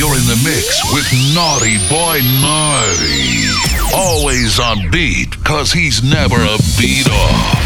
You're in the mix with Naughty Boy Naughty. Always on beat, cause he's never a beat off.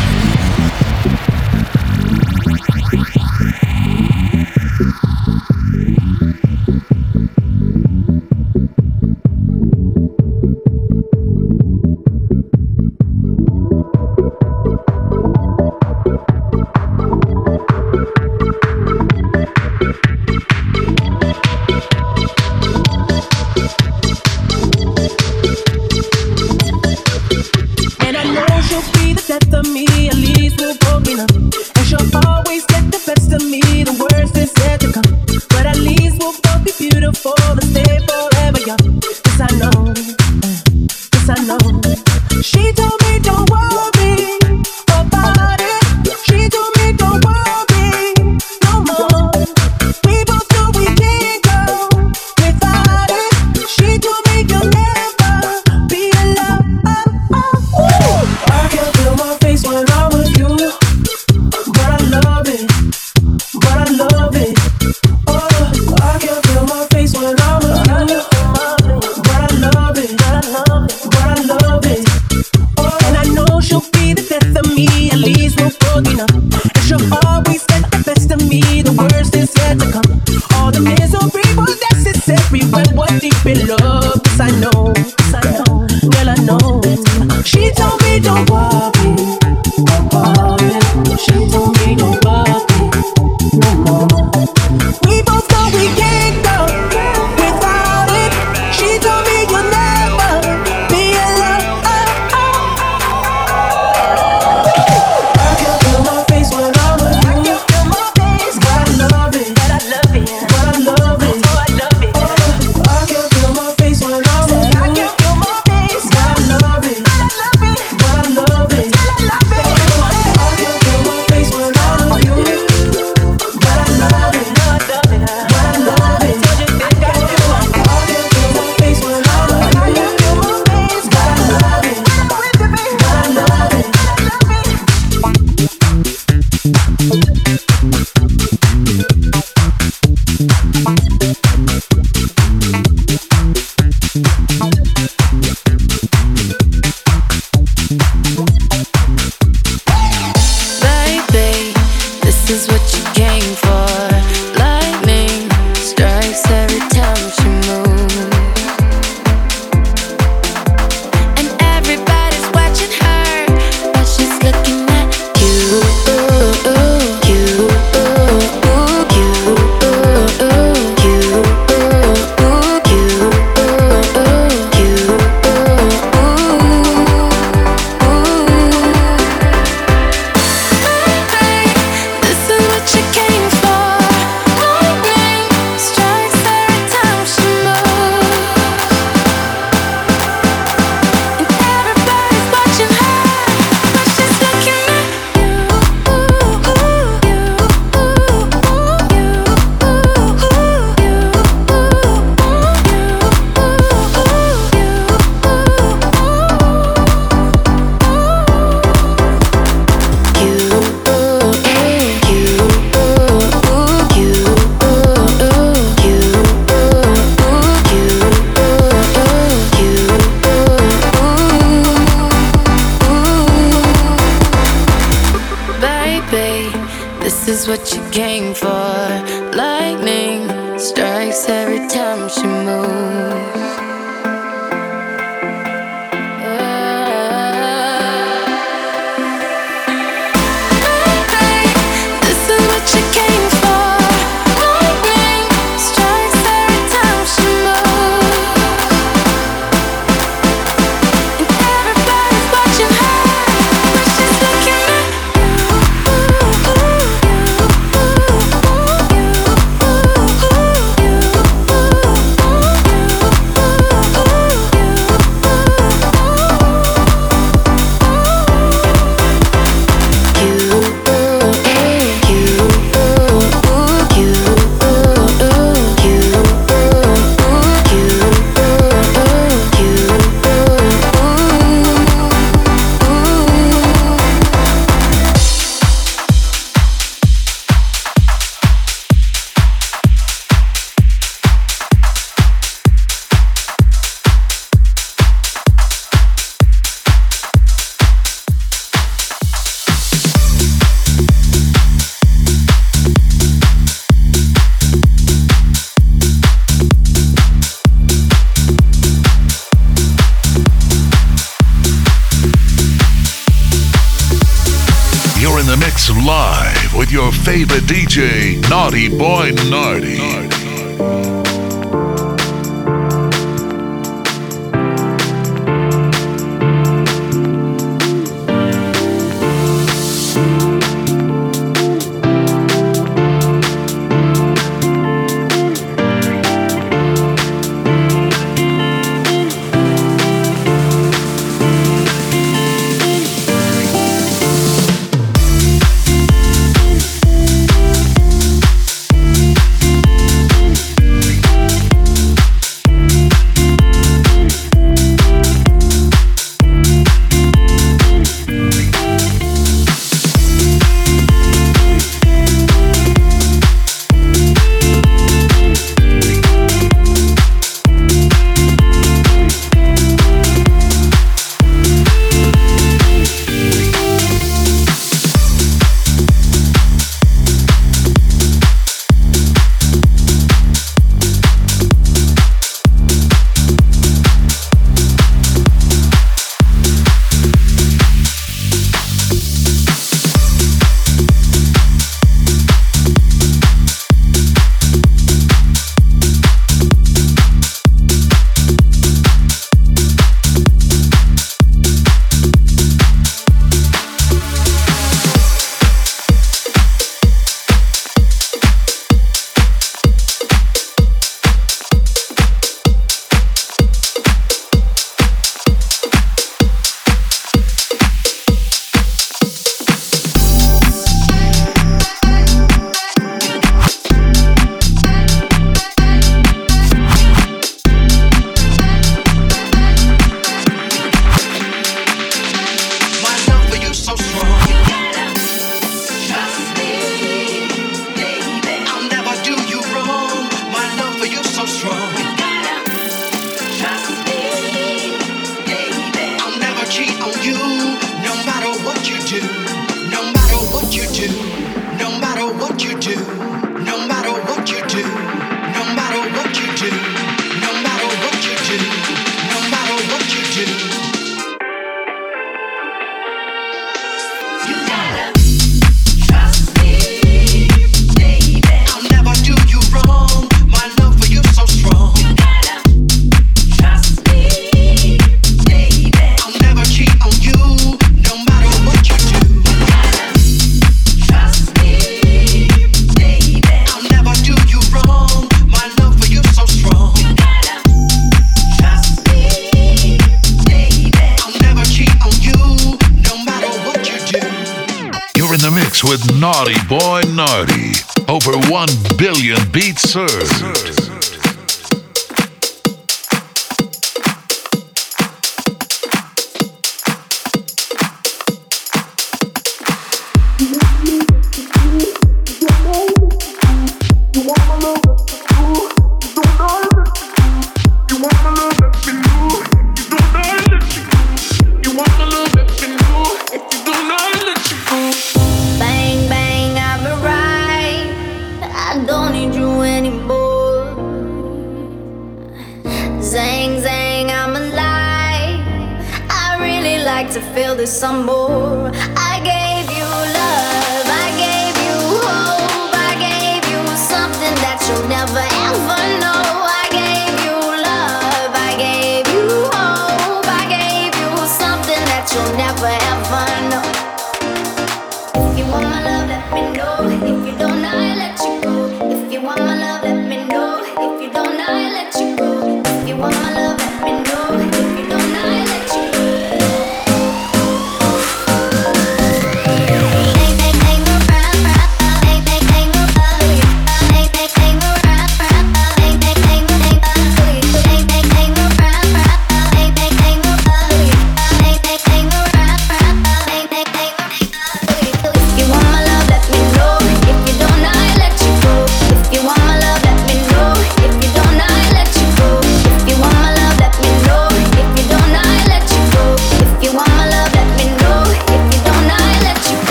Naughty Boy Nardi.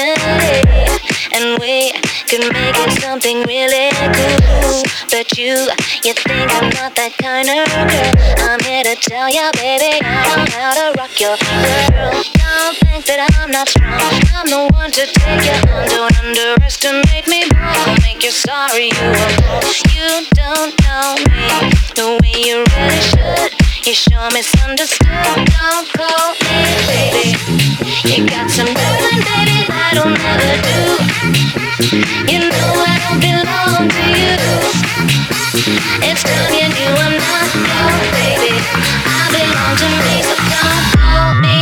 And we could make it something really cool. But you, you think I'm not that kind of girl. I'm here to tell ya, baby, I know how to rock your world. Don't think that I'm not strong. I'm the one to take you on. Don't underestimate me, boy. I'll make you sorry you were. You don't know me the way you really should. You sure misunderstood. Don't call me baby. You got some darling, baby, I don't ever do. You know I don't belong to you. It's telling you knew I'm not your baby. I belong to me, so don't call me.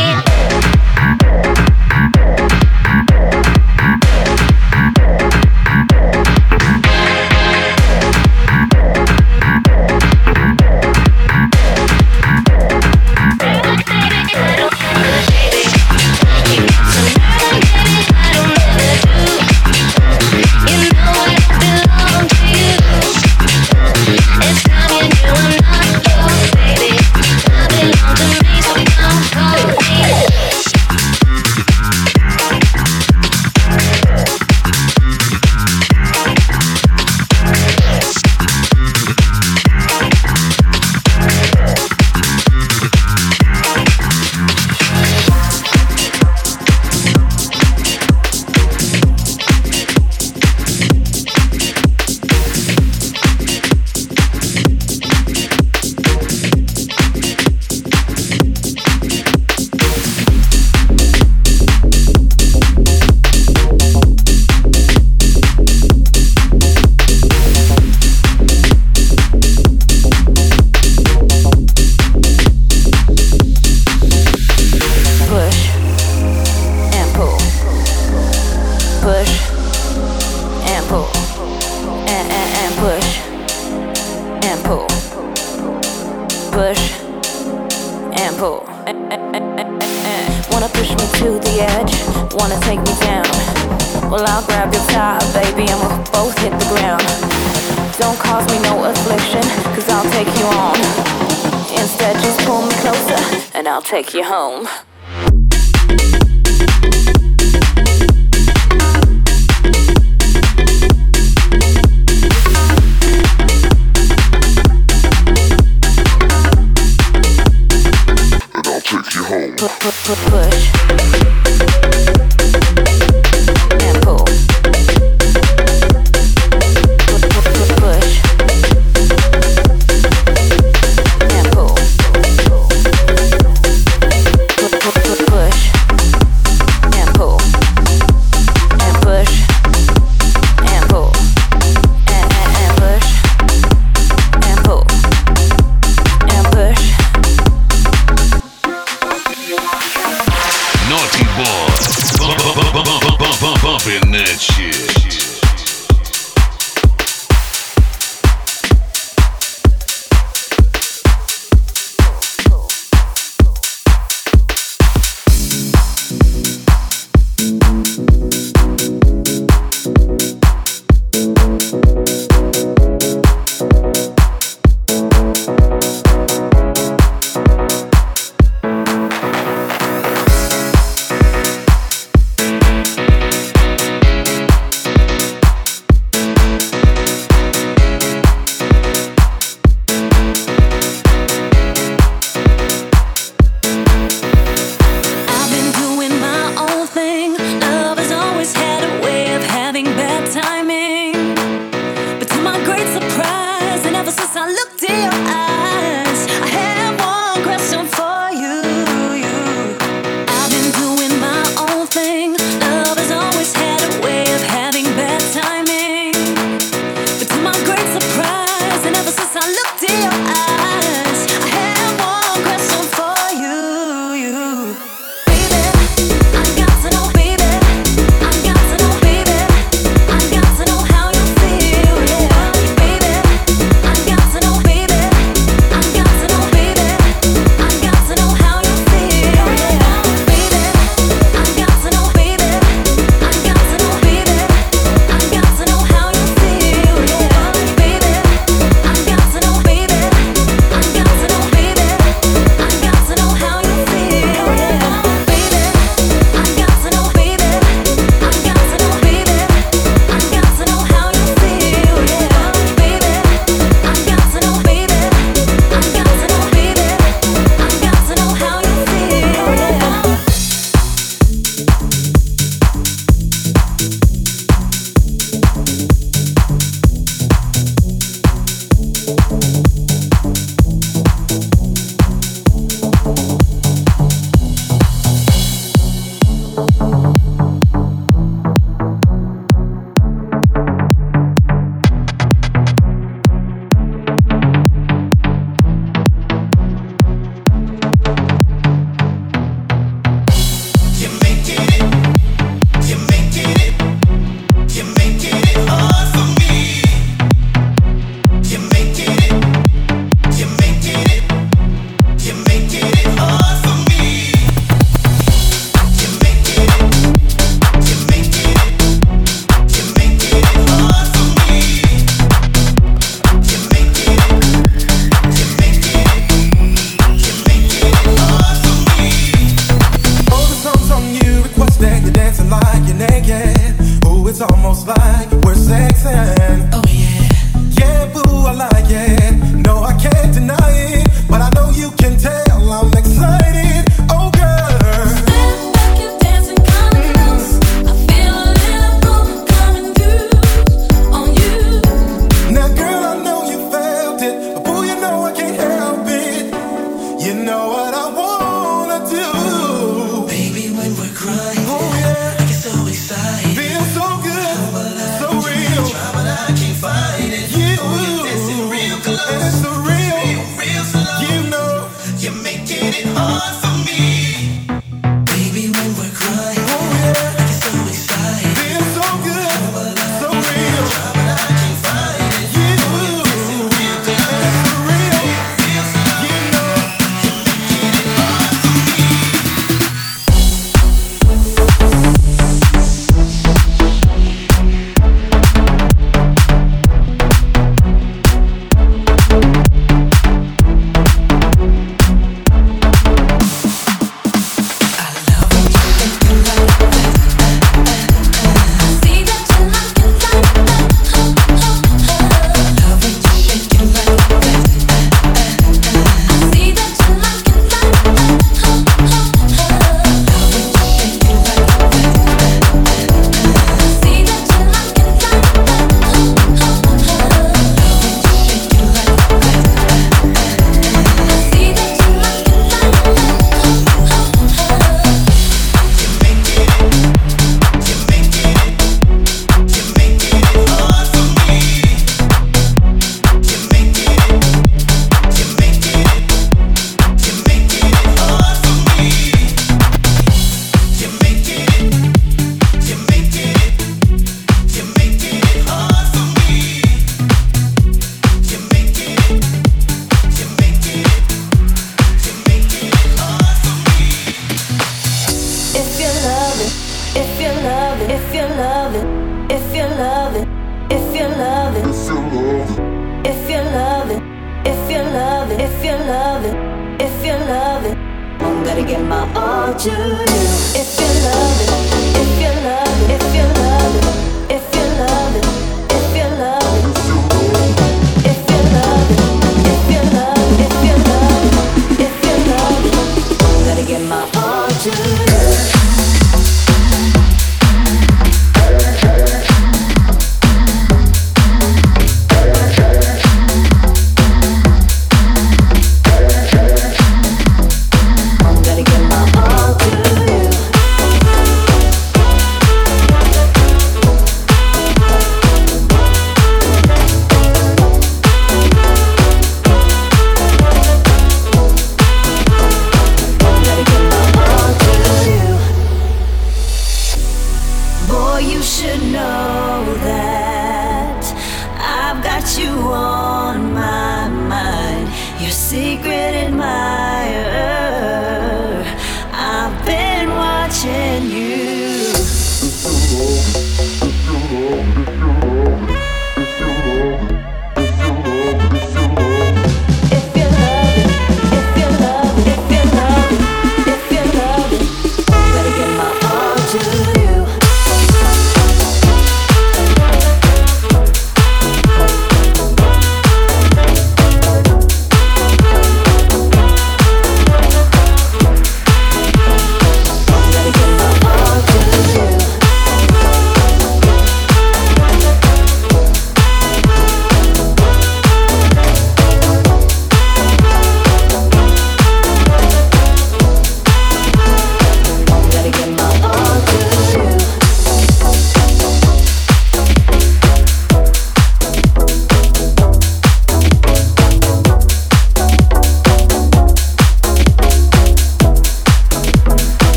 Take you home.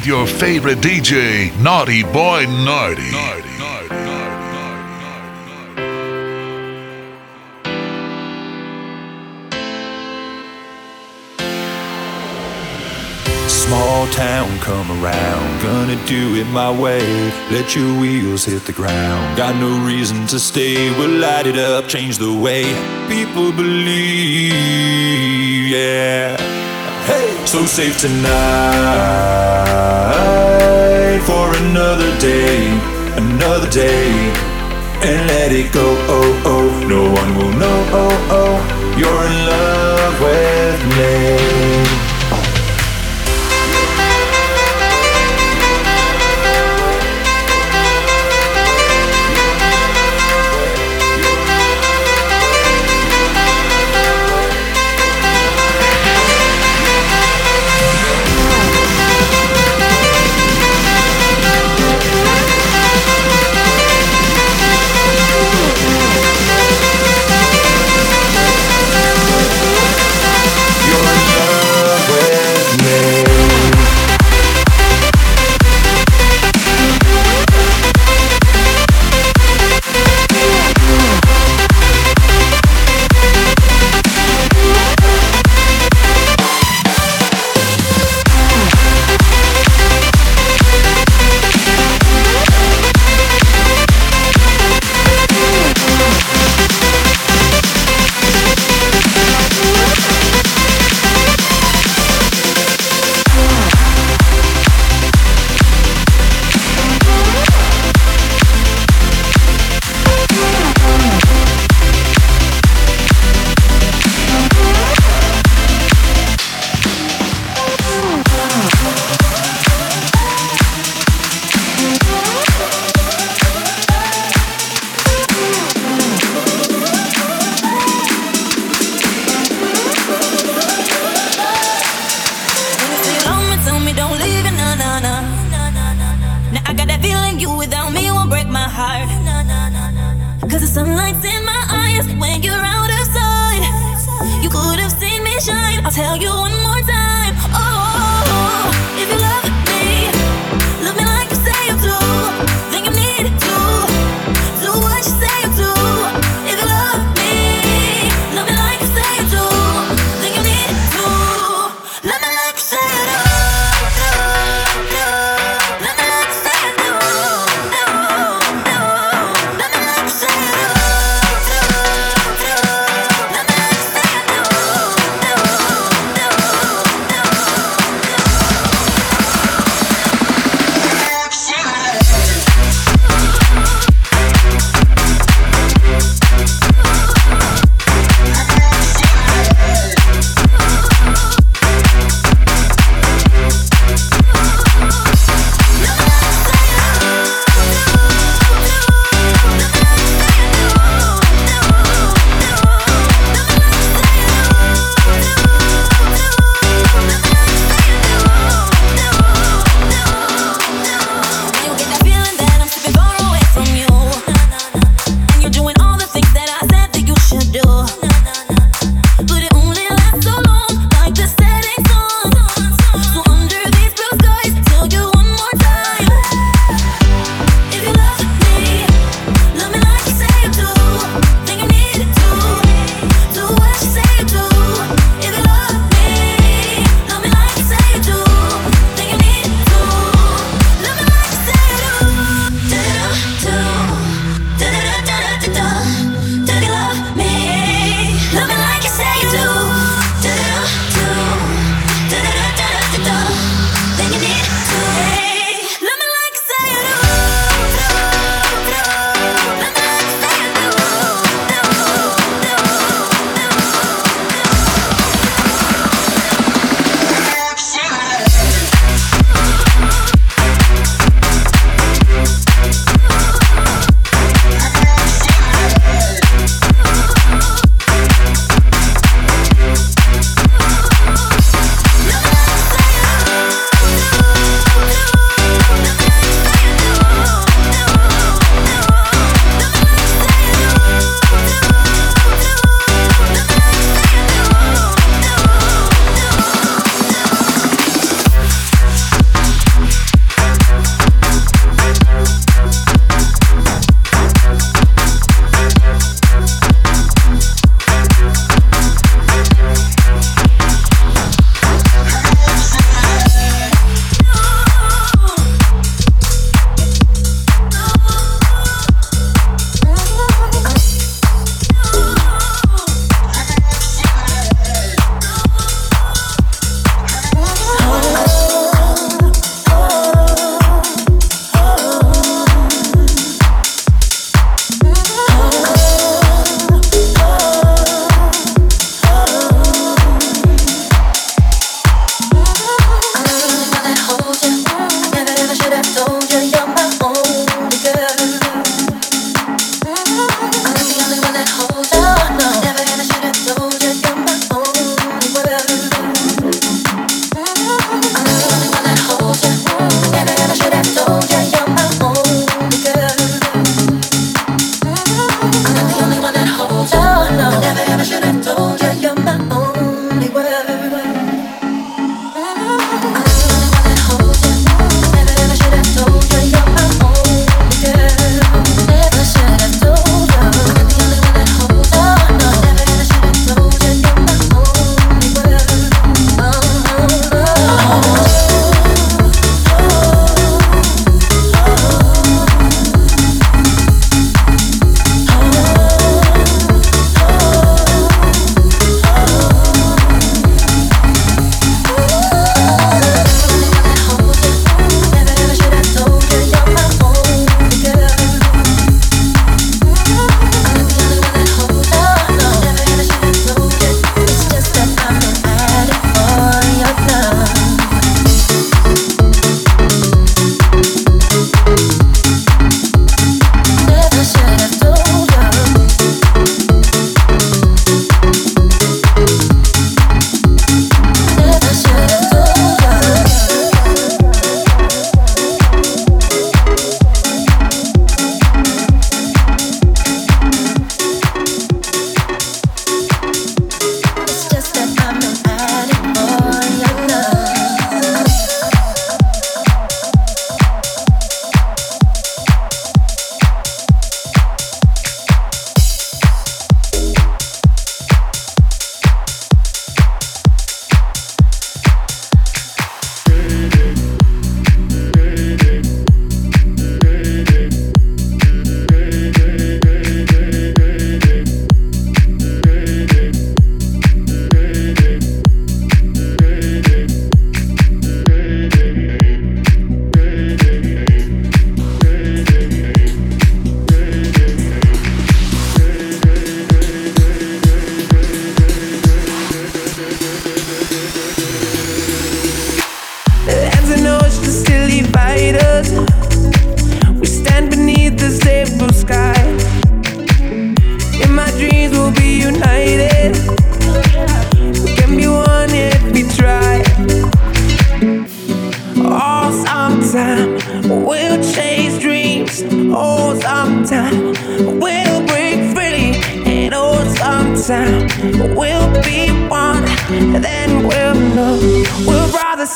with your favorite DJ, Naughty Boy Naughty. Naughty. Small town come around, gonna do it my way. Let your wheels hit the ground. Got no reason to stay, we'll light it up, change the way people believe. Yeah. So safe tonight for another day, another day. And let it go, oh, oh. No one will know, oh, oh. You're in love with me.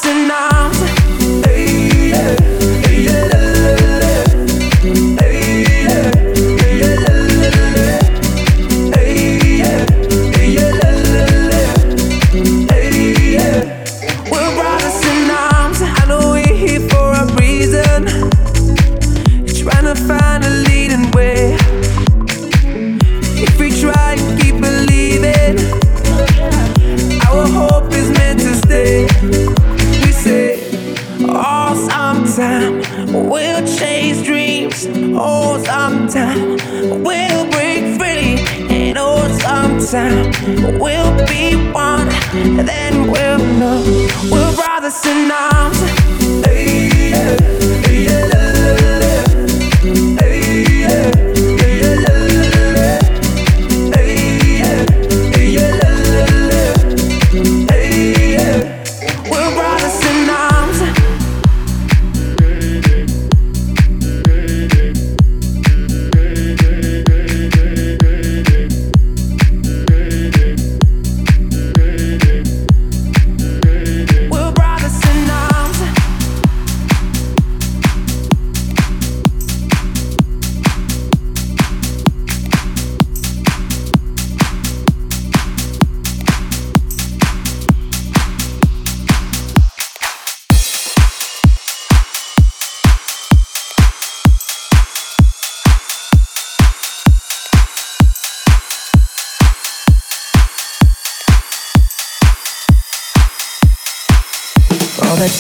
We're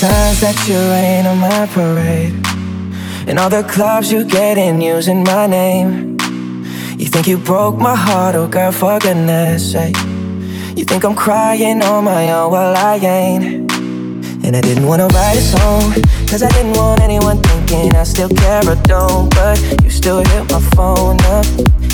times that you rain on my parade, and all the clubs you get in using my name. You think you broke my heart, oh girl, for goodness sake. You think I'm crying on my own, well, I ain't. And I didn't wanna write a song, cause I didn't want anyone thinking I still care or don't. But you still hit my phone up,